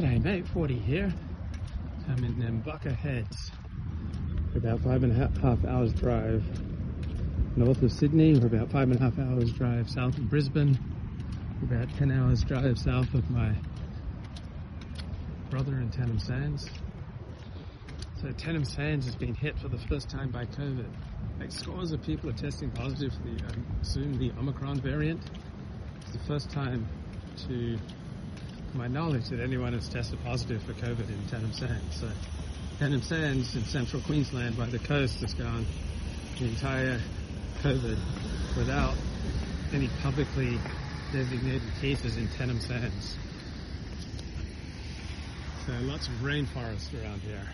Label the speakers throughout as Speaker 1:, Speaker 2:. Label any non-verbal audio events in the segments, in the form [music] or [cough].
Speaker 1: G'day mate, 40 here. I'm in Nambucca Heads. About five and a half hours drive north of Sydney. We're about five and a half hours drive south of Brisbane. We're about 10 hours drive south of my brother in Tannum Sands. So Tannum Sands has been hit for the first time by COVID. Like scores of people are testing positive for the, I assume, the Omicron variant. It's the first time to my knowledge, that anyone has tested positive for COVID in Tannum Sands. So Tannum Sands in central Queensland by the coast has gone the entire COVID without any publicly designated cases in Tannum Sands. So lots of rainforest around here.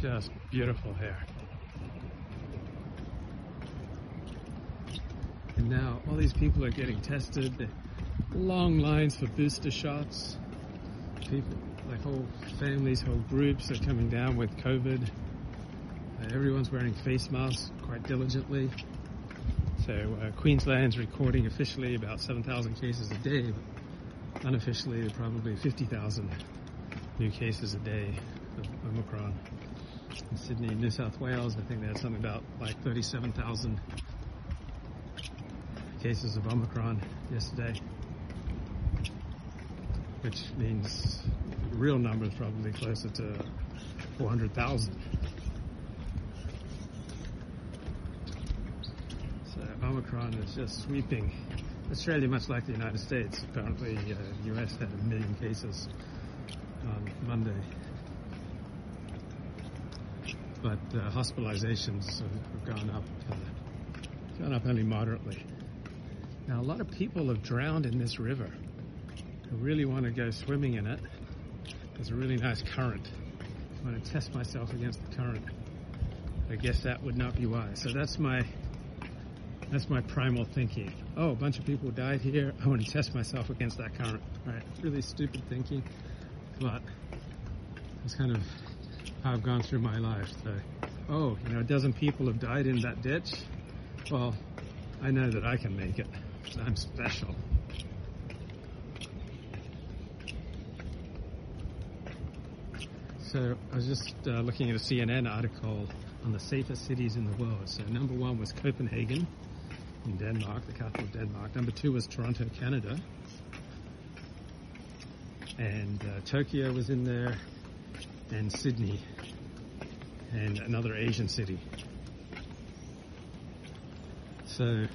Speaker 1: Just beautiful here. And now all these people are getting tested. Long lines for booster shots. People, like whole families, whole groups are coming down with COVID. Uh, everyone's wearing face masks quite diligently. So uh, Queensland's recording officially about 7,000 cases a day, but unofficially probably 50,000 new cases a day of Omicron. In Sydney, New South Wales, I think they had something about like 37,000 cases of Omicron yesterday, which means the real number is probably closer to 400,000. So Omicron is just sweeping Australia, much like the United States. Apparently, uh, the US had a million cases on Monday. But uh, hospitalizations have gone up, uh, gone up only moderately. Now, a lot of people have drowned in this river. I really want to go swimming in it. There's a really nice current. I want to test myself against the current. I guess that would not be wise. So that's my that's my primal thinking. Oh, a bunch of people died here. I want to test myself against that current. Right? Really stupid thinking, but that's kind of how I've gone through my life. So, oh, you know, a dozen people have died in that ditch. Well, I know that I can make it. I'm special. So I was just uh, looking at a CNN article on the safest cities in the world. So number one was Copenhagen in Denmark, the capital of Denmark. Number two was Toronto, Canada. And uh, Tokyo was in there, and Sydney, and another Asian city. So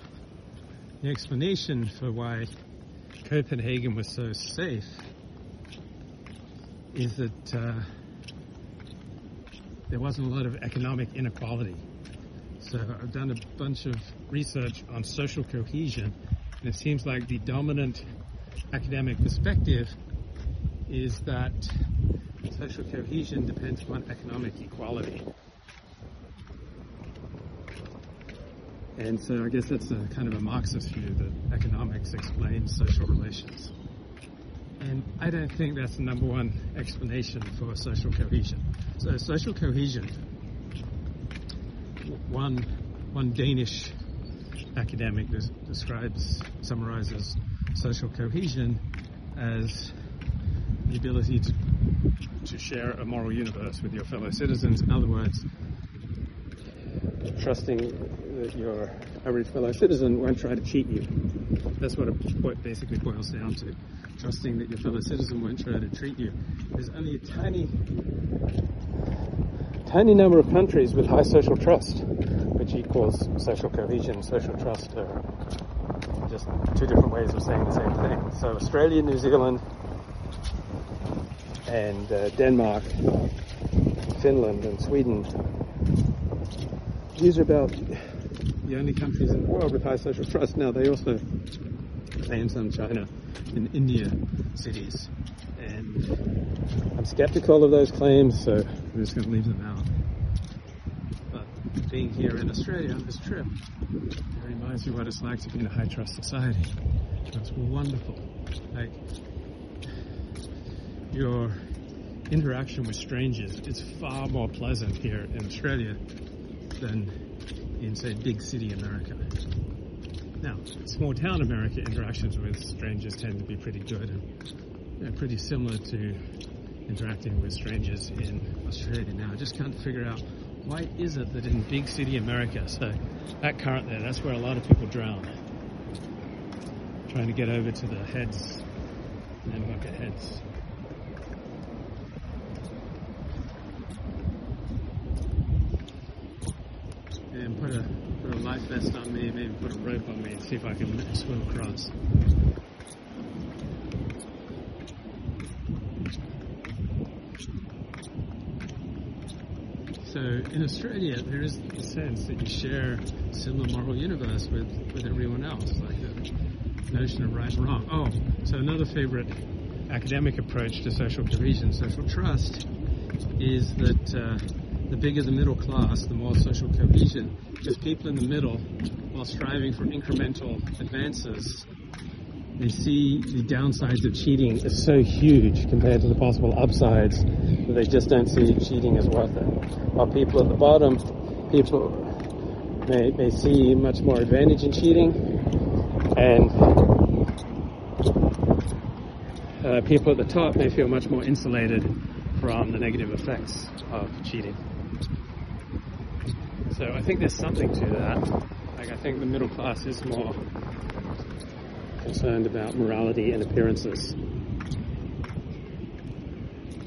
Speaker 1: the explanation for why Copenhagen was so safe is that uh, there wasn't a lot of economic inequality. So I've done a bunch of research on social cohesion, and it seems like the dominant academic perspective is that social cohesion depends upon economic equality. And so I guess that's a kind of a Marxist view that economics explains social relations. And I don't think that's the number one explanation for social cohesion. So social cohesion, one, one Danish academic describes, summarizes social cohesion as the ability to, to share a moral universe with your fellow citizens. In other words, trusting that your average fellow citizen won't try to cheat you. That's what it basically boils down to. Trusting that your fellow citizen won't try to treat you. There's only a tiny, tiny number of countries with high social trust, which equals social cohesion. Social trust are just two different ways of saying the same thing. So Australia, New Zealand, and uh, Denmark, Finland, and Sweden these are about the only countries in the world with high social trust. Now, they also claim some China and India cities. And I'm skeptical of those claims, so I'm just going to leave them out. But being here in Australia on this trip, it reminds me what it's like to be in a high trust society. It's wonderful. Like, your interaction with strangers is far more pleasant here in Australia than in, say, big city America. Now, small town America, interactions with strangers tend to be pretty good and you know, pretty similar to interacting with strangers in Australia. Now, I just can't figure out why is it that in big city America, so that current there, that's where a lot of people drown. Trying to get over to the heads, Nambucca heads. And put a put a life vest on me, maybe put a rope on me and see if I can swim across. So in Australia, there is the sense that you share a similar moral universe with, with everyone else, like the notion of right and wrong. Oh, so another favorite academic approach to social cohesion, social trust, is that uh, the bigger the middle class, the more social cohesion, because people in the middle, while striving for incremental advances, they see the downsides of cheating as so huge compared to the possible upsides that they just don't see cheating as worth it. While people at the bottom, people may, may see much more advantage in cheating, and uh, people at the top may feel much more insulated from the negative effects of cheating. So I think there's something to that. Like I think the middle class is more concerned about morality and appearances.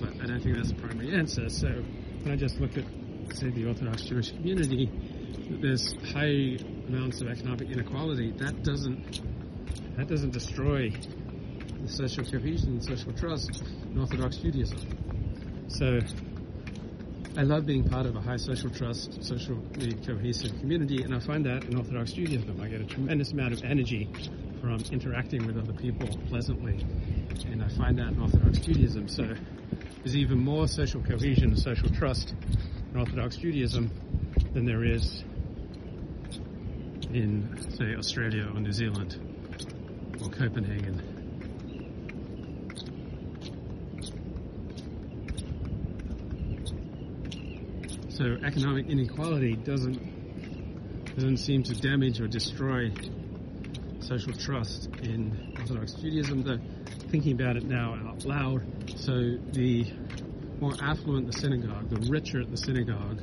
Speaker 1: But I don't think that's the primary answer. So when I just look at, say, the Orthodox Jewish community, there's high amounts of economic inequality. That doesn't that doesn't destroy the social cohesion and social trust in Orthodox Judaism. So I love being part of a high social trust, socially cohesive community, and I find that in Orthodox Judaism. I get a tremendous amount of energy from interacting with other people pleasantly. And I find that in Orthodox Judaism. So there's even more social cohesion and social trust in Orthodox Judaism than there is in, say, Australia or New Zealand or Copenhagen. So economic inequality doesn't doesn't seem to damage or destroy social trust in Orthodox Judaism. The thinking about it now out loud. So the more affluent the synagogue, the richer the synagogue,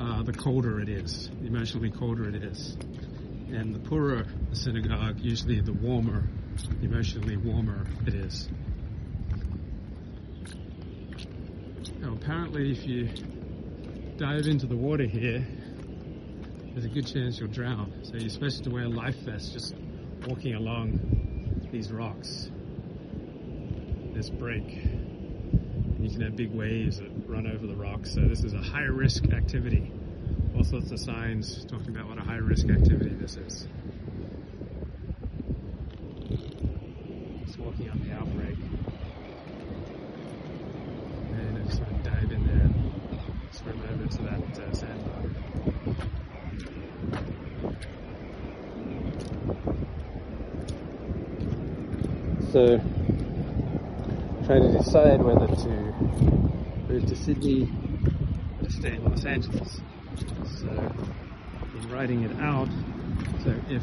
Speaker 1: uh, the colder it is, the emotionally colder it is. And the poorer the synagogue, usually the warmer, the emotionally warmer it is. Now, apparently, if you dive into the water here, there's a good chance you'll drown. So you're supposed to wear a life vest just walking along these rocks, this break. You can have big waves that run over the rocks. So this is a high risk activity. All sorts of signs talking about what a high risk activity this is. Just walking up the outbreak. And I just want to dive in there and swim over to that uh, sandbar. So, trying to decide whether to move to Sydney or stay in Los Angeles. So, in writing it out, so if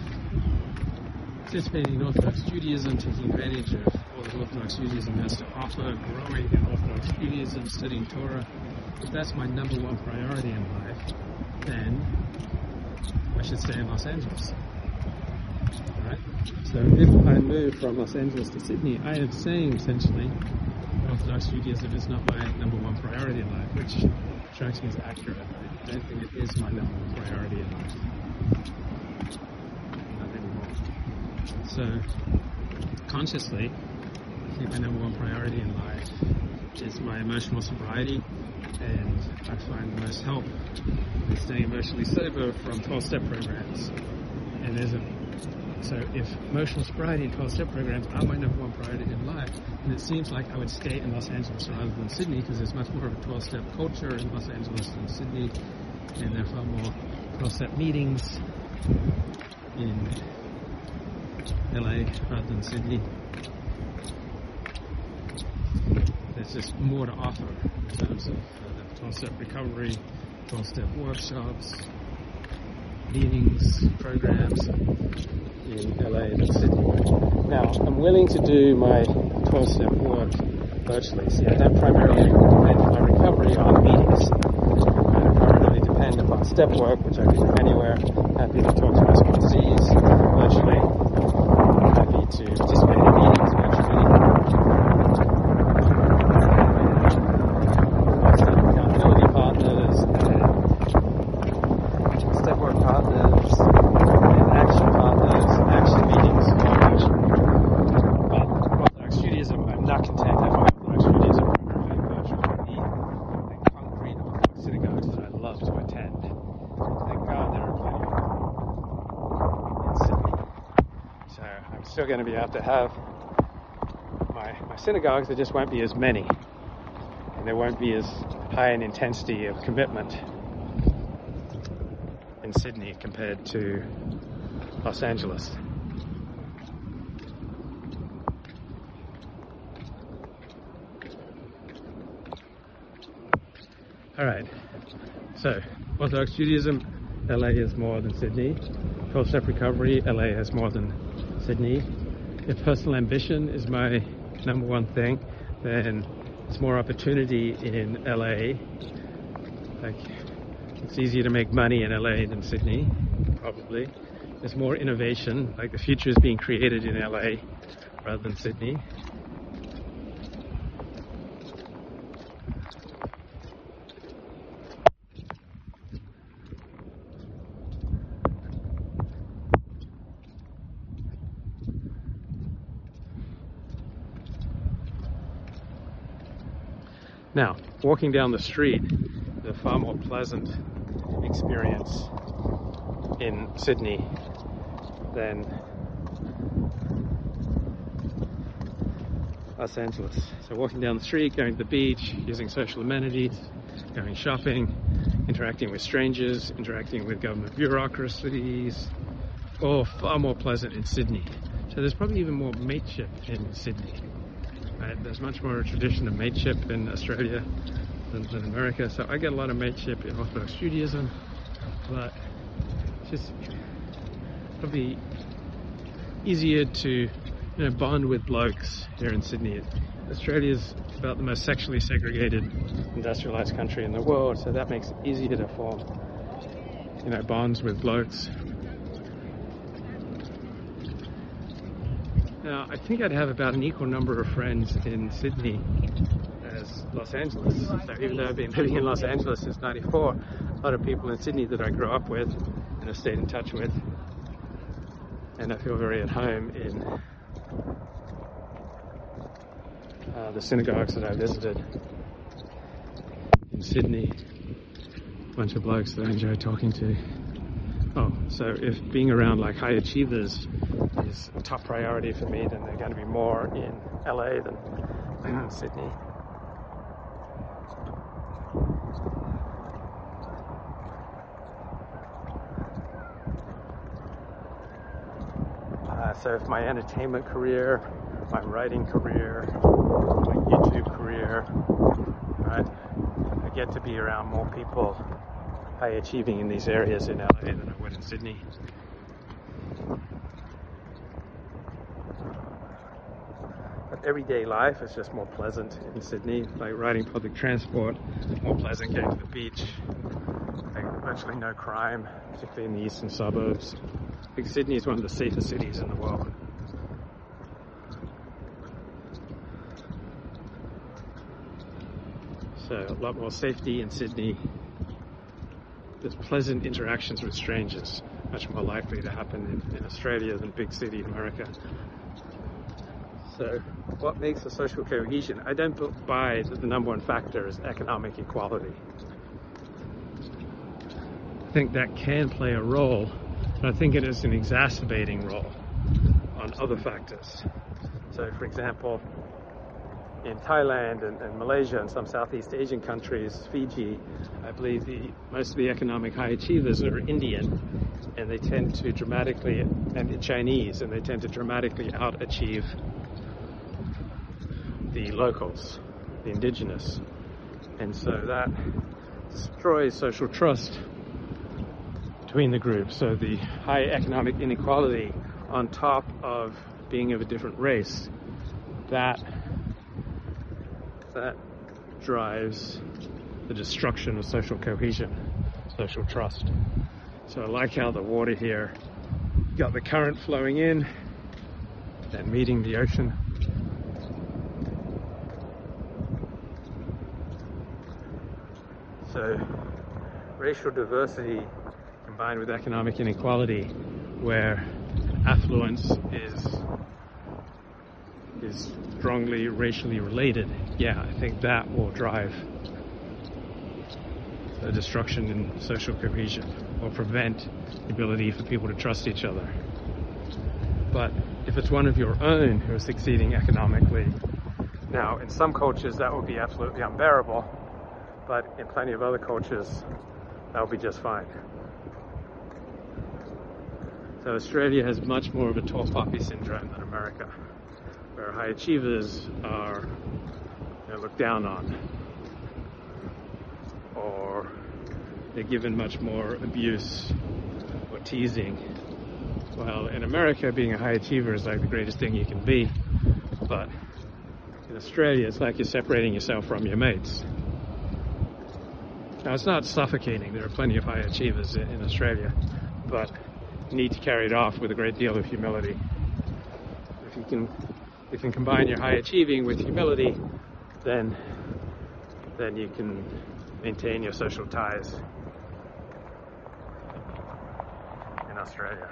Speaker 1: participating in Orthodox Judaism, taking advantage of all that Orthodox Judaism has to offer, growing in Orthodox Judaism, studying Torah, if that's my number one priority in life, then I should stay in Los Angeles. Right? So if I move from Los Angeles to Sydney, I am saying essentially Orthodox Judaism is not my number one priority in life, which strikes me as accurate. I don't think it is my number one priority in life. Not anymore. So consciously, I think my number one priority in life is my emotional sobriety, and I find the most help in staying emotionally sober from 12 step programs. And there's a so if emotional sobriety and 12 step programs are my number one priority in life, and it seems like I would stay in Los Angeles rather than Sydney because there's much more of a 12 step culture in Los Angeles than Sydney, and there are far more 12 step meetings in LA rather than Sydney. There's just more to offer in terms of uh, 12 step recovery, 12 step workshops, meetings, programs in LA and Sydney. Now, I'm willing to do my 12 step work virtually. See, I don't primarily depend my recovery on meetings. I primarily depend upon step work, which I can do anywhere. Happy to talk to my sponsees virtually. Happy to participate in meetings virtually. accountability partners and step work partners and action partners, action meetings, all virtual. But Orthodox Judaism, I'm not content having Orthodox Judaism primarily virtual. I need the concrete Orthodox synagogues that I love to attend. Thank God there are plenty of them in Sydney. So I'm still going to be able to have my, my synagogues, there just won't be as many and there won't be as high an intensity of commitment in Sydney compared to Los Angeles. All right. So, Orthodox Judaism, LA is more than Sydney. 12 step recovery, LA has more than Sydney. If personal ambition is my number one thing, then there's more opportunity in LA. Like, it's easier to make money in LA than Sydney, probably. There's more innovation, like the future is being created in LA rather than Sydney. Now, walking down the street is a far more pleasant experience in Sydney than Los Angeles. So, walking down the street, going to the beach, using social amenities, going shopping, interacting with strangers, interacting with government bureaucracies, all far more pleasant in Sydney. So, there's probably even more mateship in Sydney. Right? There's much more a tradition of mateship in Australia than, than America. So I get a lot of mateship in Orthodox Judaism, but it's just probably easier to you know bond with blokes here in Sydney. Australia's about the most sexually segregated industrialized country in the world, so that makes it easier to form you know bonds with blokes. Now, I think I'd have about an equal number of friends in Sydney as Los Angeles. So even though I've been living in Los Angeles since '94, a lot of people in Sydney that I grew up with and have stayed in touch with, and I feel very at home in uh, the synagogues that I visited in Sydney. A bunch of blokes that I enjoy talking to. So if being around like high achievers is a top priority for me, then they're going to be more in LA than in [clears throat] Sydney. Uh, so if my entertainment career, my writing career, my YouTube career, right, I get to be around more people high achieving in these areas in LA than I in Sydney. But everyday life is just more pleasant in Sydney, like riding public transport, more pleasant getting to the beach. Like virtually no crime, particularly in the eastern suburbs. I think Sydney is one of the safest cities in the world. So a lot more safety in Sydney. There's pleasant interactions with strangers, much more likely to happen in, in Australia than big city America. So, what makes a social cohesion? I don't buy that the number one factor is economic equality. I think that can play a role, but I think it is an exacerbating role on other factors. So, for example, in Thailand and, and, Malaysia and some Southeast Asian countries, Fiji, I believe the most of the economic high achievers are Indian, and they tend to dramatically and Chinese, and they tend to dramatically out achieve the locals, the indigenous, and so that destroys social trust between the groups. So the high economic inequality on top of being of a different race, that that drives the destruction of social cohesion, social trust. So I like how the water here got the current flowing in and meeting the ocean. So racial diversity combined with economic inequality where affluence is is strongly racially related, yeah, I think that will drive the destruction in social cohesion or prevent the ability for people to trust each other. But if it's one of your own who is succeeding economically, now in some cultures that would be absolutely unbearable, but in plenty of other cultures that would be just fine. So Australia has much more of a tall poppy syndrome than America, where high achievers are you know, looked down on, or they're given much more abuse or teasing. Well, in America, being a high achiever is like the greatest thing you can be, but in Australia, it's like you're separating yourself from your mates. Now, it's not suffocating. There are plenty of high achievers in Australia, but need to carry it off with a great deal of humility. If you can, you can combine your high achieving with humility, then then you can maintain your social ties in Australia.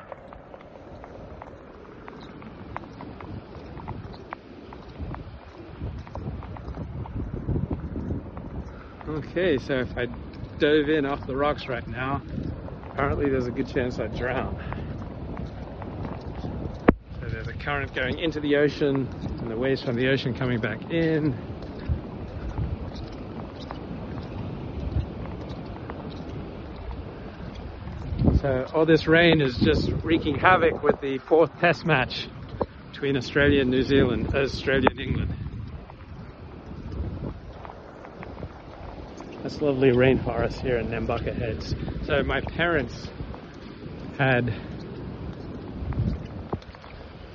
Speaker 1: Okay, so if I dove in off the rocks right now, apparently there's a good chance I'd drown. Current going into the ocean and the waves from the ocean coming back in. So all this rain is just wreaking havoc with the fourth test match between Australia and New Zealand, Australia and England. This lovely rainforest here in Nambucca Heads. So my parents had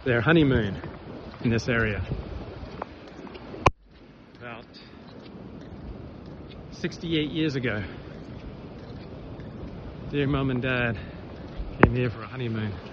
Speaker 1: their honeymoon in this area about 68 years ago. Dear mum and dad came here for a honeymoon.